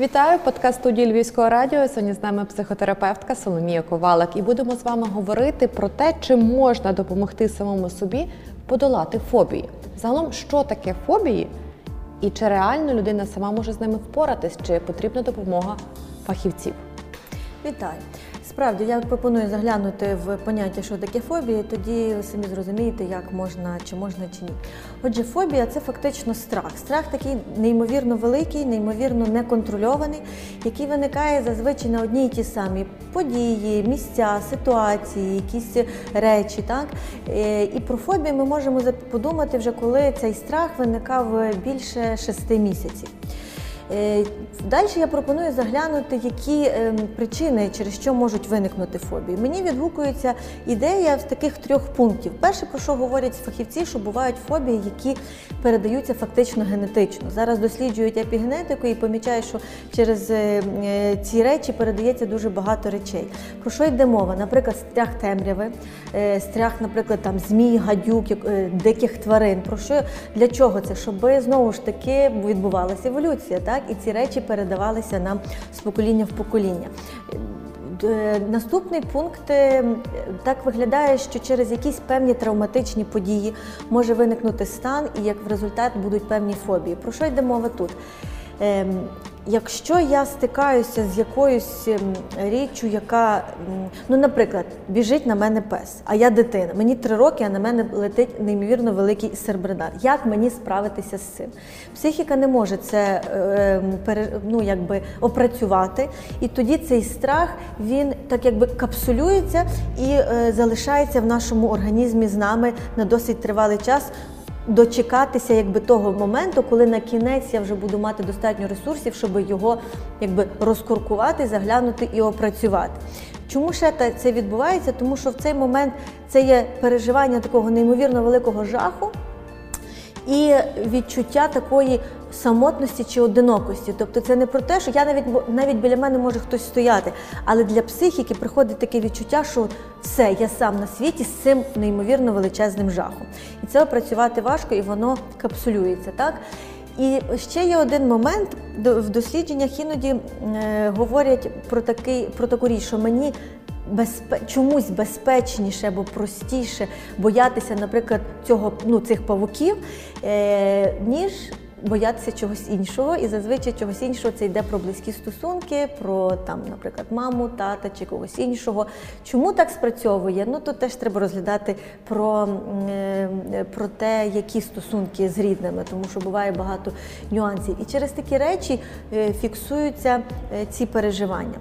Вітаю подкаст студії Львівського радіо. Сьогодні з нами психотерапевтка Соломія Ковалик. І будемо з вами говорити про те, чи можна допомогти самому собі подолати фобії. Загалом, що таке фобії, і чи реально людина сама може з ними впоратись, чи потрібна допомога фахівців. Вітаю. Справді, я пропоную заглянути в поняття, що таке фобія, і тоді ви самі зрозумієте, як можна, чи можна, чи ні. Отже, фобія це фактично страх. Страх такий неймовірно великий, неймовірно неконтрольований, який виникає зазвичай на одній і ті самі події, місця, ситуації, якісь речі. Так? Е, І про фобію ми можемо подумати вже, коли цей страх виникав більше шести місяців. Е, далі я пропоную заглянути, які ем, причини, через що можуть виникнути фобії. Мені відгукується ідея з таких трьох пунктів. Перше, про що говорять фахівці, що бувають фобії, які передаються фактично генетично. Зараз досліджують епігенетику і помічають, що через е, е, ці речі передається дуже багато речей. Про що йде мова? Наприклад, страх темряви, страх, наприклад, там змій, гадюк, диких тварин. Про що для чого це? Щоб знову ж таки відбувалася еволюція. Так? І ці речі передавалися нам з покоління в покоління. Е, наступний пункт е, так виглядає, що через якісь певні травматичні події може виникнути стан, і як в результат будуть певні фобії. Про що йде мова тут? Якщо я стикаюся з якоюсь ем, річчю, яка, ну, наприклад, біжить на мене пес, а я дитина, мені три роки, а на мене летить неймовірно великий сербридар. Як мені справитися з цим? Психіка не може це ем, ну, якби опрацювати, і тоді цей страх він так якби капсулюється і е, залишається в нашому організмі з нами на досить тривалий час дочекатися якби того моменту, коли на кінець я вже буду мати достатньо ресурсів, щоб його якби розкуркувати, заглянути і опрацювати. Чому ще це відбувається? Тому що в цей момент це є переживання такого неймовірно великого жаху і відчуття такої самотності чи одинокості. Тобто це не про те, що я навіть навіть біля мене може хтось стояти, але для психіки приходить таке відчуття, що все, я сам на світі з цим неймовірно величезним жахом. І це опрацювати важко, і воно капсулюється. так? І ще є один момент в дослідженнях іноді е, говорять про такий про таку річ, що мені безпе... чомусь безпечніше або простіше боятися, наприклад, цього ну цих павуків, е, ніж боятися чогось іншого, і зазвичай чогось іншого це йде про близькі стосунки, про там, наприклад, маму, тата чи когось іншого. Чому так спрацьовує? Ну тут теж треба розглядати про, е, про те, які стосунки з рідними, тому що буває багато нюансів. І через такі речі е, фіксуються е, ці переживання.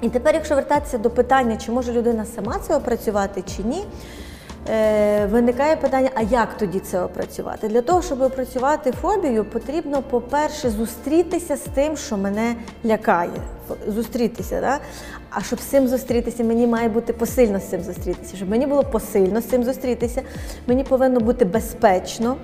І тепер, якщо вертатися до питання, чи може людина сама це опрацювати чи ні. Е, виникає питання, а як тоді це опрацювати? Для того, щоб опрацювати фобію, потрібно, по-перше, зустрітися з тим, що мене лякає. Зустрітися, да? а щоб з цим зустрітися, мені має бути посильно з цим зустрітися. Щоб мені було посильно з цим зустрітися, мені повинно бути безпечно.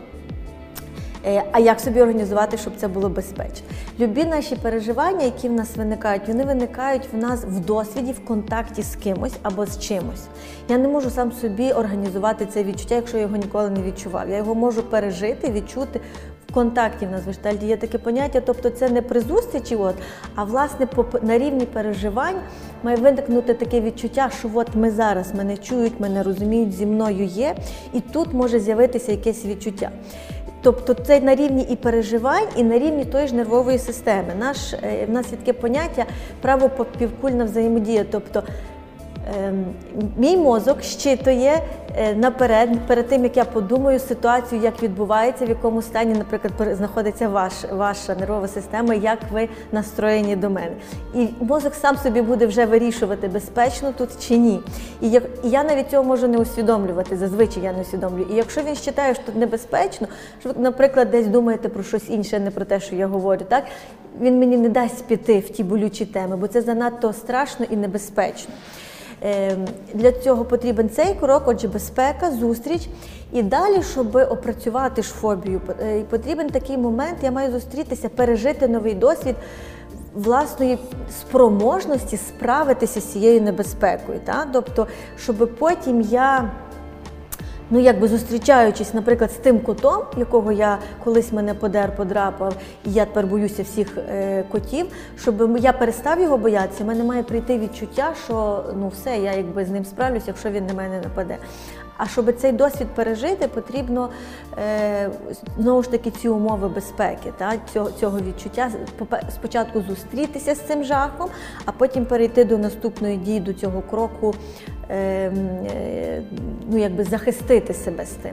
Е, а як собі організувати, щоб це було безпечно? Любі наші переживання, які в нас виникають, вони виникають в нас в досвіді, в контакті з кимось або з чимось. Я не можу сам собі організувати це відчуття, якщо я його ніколи не відчував. Я його можу пережити, відчути. В контакті в нас є таке поняття, тобто це не при зустрічі, от, а власне на рівні переживань має виникнути таке відчуття, що от ми зараз мене чують, мене розуміють, зі мною є, і тут може з'явитися якесь відчуття. Тобто це на рівні і переживань, і на рівні тої ж нервової системи. Наш, е, В нас є таке поняття правопівкульна взаємодія. Тобто мій мозок щитує е, наперед, перед тим як я подумаю ситуацію, як відбувається, в якому стані, наприклад, знаходиться ваш, ваша нервова система, як ви настроєні до мене. І мозок сам собі буде вже вирішувати, безпечно тут чи ні. І як і я навіть цього можу не усвідомлювати. Зазвичай я не усвідомлюю. І якщо він вважає, що тут небезпечно, що ви, наприклад, десь думаєте про щось інше, не про те, що я говорю, так він мені не дасть піти в ті болючі теми, бо це занадто страшно і небезпечно. Ем, для цього потрібен цей крок, отже, безпека, зустріч. І далі, щоб опрацювати ж фобію, е, потрібен такий момент, я маю зустрітися, пережити новий досвід власної спроможності справитися з цією небезпекою. Так? Тобто, щоб потім я Ну, якби зустрічаючись, наприклад, з тим котом, якого я колись мене подер, подрапав, і я тепер боюся всіх е, котів, щоб я перестав його боятися, в мене має прийти відчуття, що ну все, я якби з ним справлюся, якщо він на мене нападе. А щоб цей досвід пережити, потрібно е, знову ж таки ці умови безпеки, та, цього, цього відчуття. Спочатку зустрітися з цим жахом, а потім перейти до наступної дії, до цього кроку, е, е, ну, якби захистити себе з тим.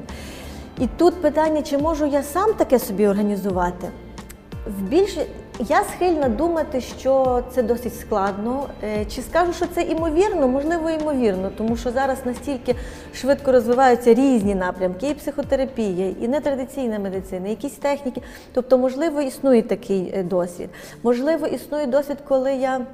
І тут питання, чи можу я сам таке собі організувати? В більше я схильна думати, що це досить складно. Е, Чи скажу, що це імовірно? Можливо, імовірно, тому що зараз настільки швидко розвиваються різні напрямки, і психотерапія, і нетрадиційна медицина, і якісь техніки. Тобто, можливо, існує такий е, досвід. Можливо, існує досвід, коли я.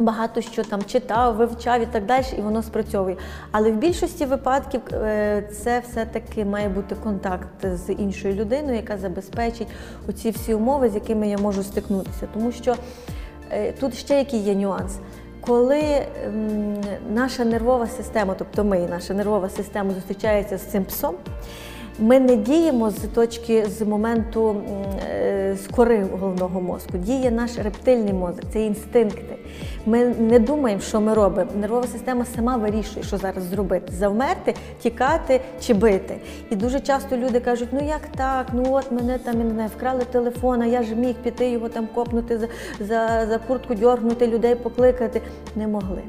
Багато що там читав, вивчав і так далі, і воно спрацьовує. Але в більшості випадків е, це все-таки має бути контакт з іншою людиною, яка забезпечить оці всі умови, з якими я можу стикнутися. Тому що е, тут ще який є нюанс. Коли наша нервова система, тобто ми, наша нервова система зустрічається з цим псом, ми не діємо з точки з моменту е, з кори головного мозку. Діє наш рептильний мозок, це інстинкти. Ми не думаємо, що ми робимо. Нервова система сама вирішує, що зараз зробити: завмерти, тікати чи бити. І дуже часто люди кажуть: ну як так? Ну от мене там я не знаю, вкрали телефон, а я ж міг піти його там копнути за, за, за куртку, дьоргнути, людей покликати. Не могли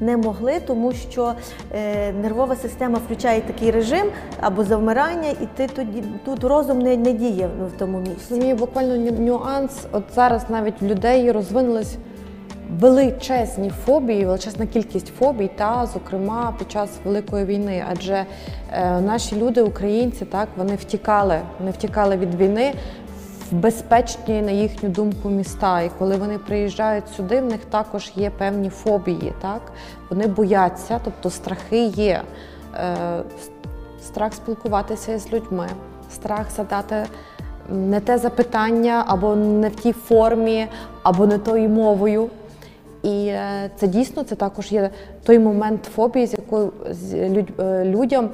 не могли, тому що е, нервова система включає такий режим або завмирання, і ти тоді тут розум не, не діє в тому місці. Розумію, буквально нюанс. От зараз навіть в людей розвинулись величезні фобії, величезна кількість фобій, та зокрема під час великої війни. Адже е, наші люди, українці, так вони втікали, вони втікали від війни в безпечні, на їхню думку, міста. І коли вони приїжджають сюди, в них також є певні фобії. Так вони бояться, тобто страхи є. Е, страх спілкуватися з людьми, страх задати не те запитання, або не в тій формі, або не тою мовою. І е, це дійсно це також є той момент фобії, з якою е, людям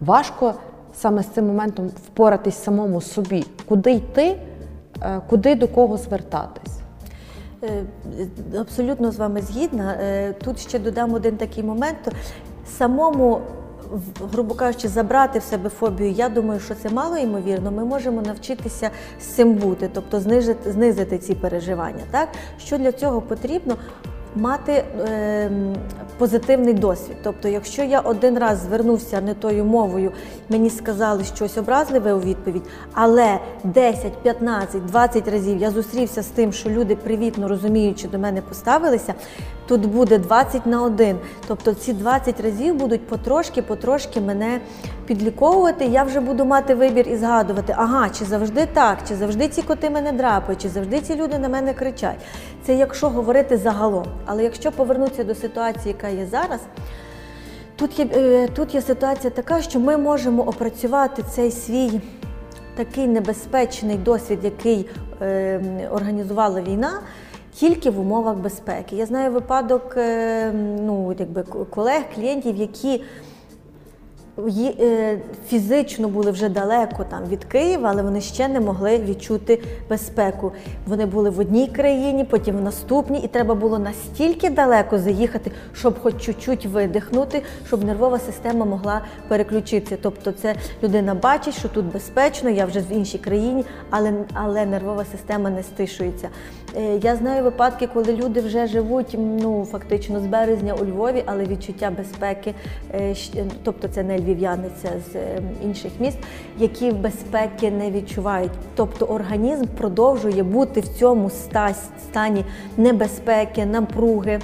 важко саме з цим моментом впоратись самому собі, куди йти, е, куди до кого звертатись. Абсолютно з вами згідна. Тут ще додам один такий момент. Самому, грубо кажучи, забрати в себе фобію, я думаю, що це мало ймовірно. Ми можемо навчитися з цим бути, тобто знижити, знизити ці переживання. Так? Що для цього потрібно? Мати е, позитивний досвід. Тобто, якщо я один раз звернувся не тою мовою, мені сказали щось образливе у відповідь, але 10, 15, 20 разів я зустрівся з тим, що люди привітно розуміючи до мене поставилися, тут буде 20 на 1. Тобто ці 20 разів будуть потрошки, потрошки мене підліковувати. Я вже буду мати вибір і згадувати, ага, чи завжди так, чи завжди ці коти мене драпають, чи завжди ці люди на мене кричать. Це якщо говорити загалом. Але якщо повернутися до ситуації, яка є зараз. Тут є, е, тут є ситуація така, що ми можемо опрацювати цей свій такий небезпечний досвід, який е, організувала війна, тільки в умовах безпеки. Я знаю випадок е, ну, якби, колег, клієнтів, які фізично були вже далеко там від Києва, але вони ще не могли відчути безпеку. Вони були в одній країні, потім в наступній, і треба було настільки далеко заїхати, щоб хоч чуть-чуть видихнути, щоб нервова система могла переключитися. Тобто, це людина бачить, що тут безпечно, я вже в іншій країні, але, але нервова система не стишується. Е, Я знаю випадки, коли люди вже живуть ну фактично з березня у Львові, але відчуття безпеки, е, тобто це не львів'яни, з е, інших міст, які безпеки не відчувають. Тобто організм продовжує бути в цьому стані небезпеки, напруги.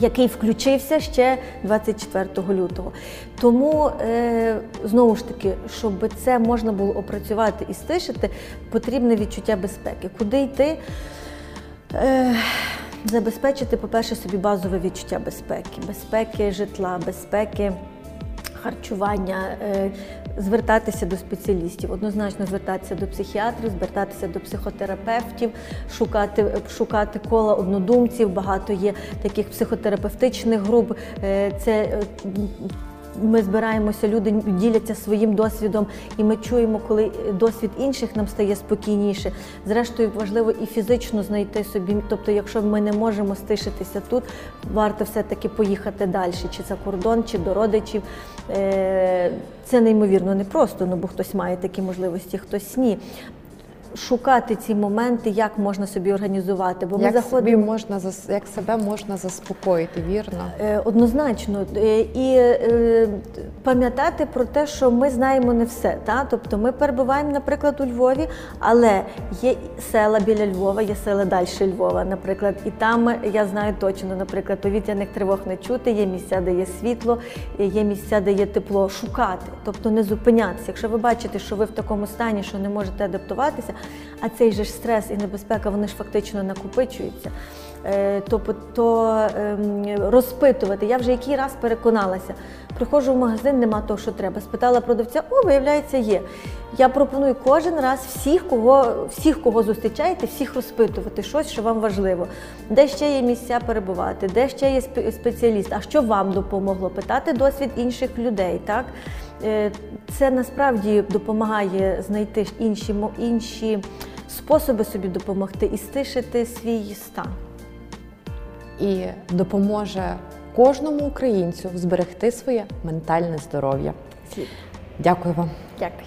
Який включився ще 24 лютого. Тому е, знову ж таки, щоб це можна було опрацювати і стишити, потрібне відчуття безпеки. Куди йти? Е, забезпечити, по-перше, собі базове відчуття безпеки, безпеки житла, безпеки харчування, е, звертатися до спеціалістів, однозначно звертатися до психіатрів, звертатися до психотерапевтів, шукати, шукати кола однодумців. Багато є таких психотерапевтичних груп. Е, Це е, ми збираємося, люди діляться своїм досвідом, і ми чуємо, коли досвід інших нам стає спокійніше. Зрештою, важливо і фізично знайти собі. Тобто, якщо ми не можемо стишитися тут, варто все-таки поїхати далі, чи за кордон, чи до родичів. Е, Це неймовірно непросто, ну бо хтось має такі можливості, хтось ні. Шукати ці моменти, як можна собі організувати, бо ми Як, собі можна, зас- як себе можна заспокоїти, вірно? Е, Однозначно, Е, і е, пам'ятати про те, що ми знаємо не все. Та? Тобто ми перебуваємо, наприклад, у Львові, але є села біля Львова, є села далі Львова, наприклад, і там я знаю точно, наприклад, повітряних тривог не чути, є місця, де є світло, є місця, де є тепло. Шукати, тобто не зупинятися. Якщо ви бачите, що ви в такому стані, що не можете адаптуватися, а цей же ж стрес і небезпека, вони ж фактично накопичуються. Е, то, то ем, розпитувати. Я вже який раз переконалася. Приходжу в магазин, нема того, що треба. Спитала продавця, о, виявляється, є. Я пропоную кожен раз всіх, кого, всіх, кого зустрічаєте, всіх розпитувати щось, що вам важливо. Де ще є місця перебувати, де ще є спеціаліст, а що вам допомогло? Питати досвід інших людей. Так? Е, Це насправді допомагає знайти інші, інші способи собі допомогти і стишити свій стан. І допоможе кожному українцю зберегти своє ментальне здоров'я. Дякую вам. Дякую.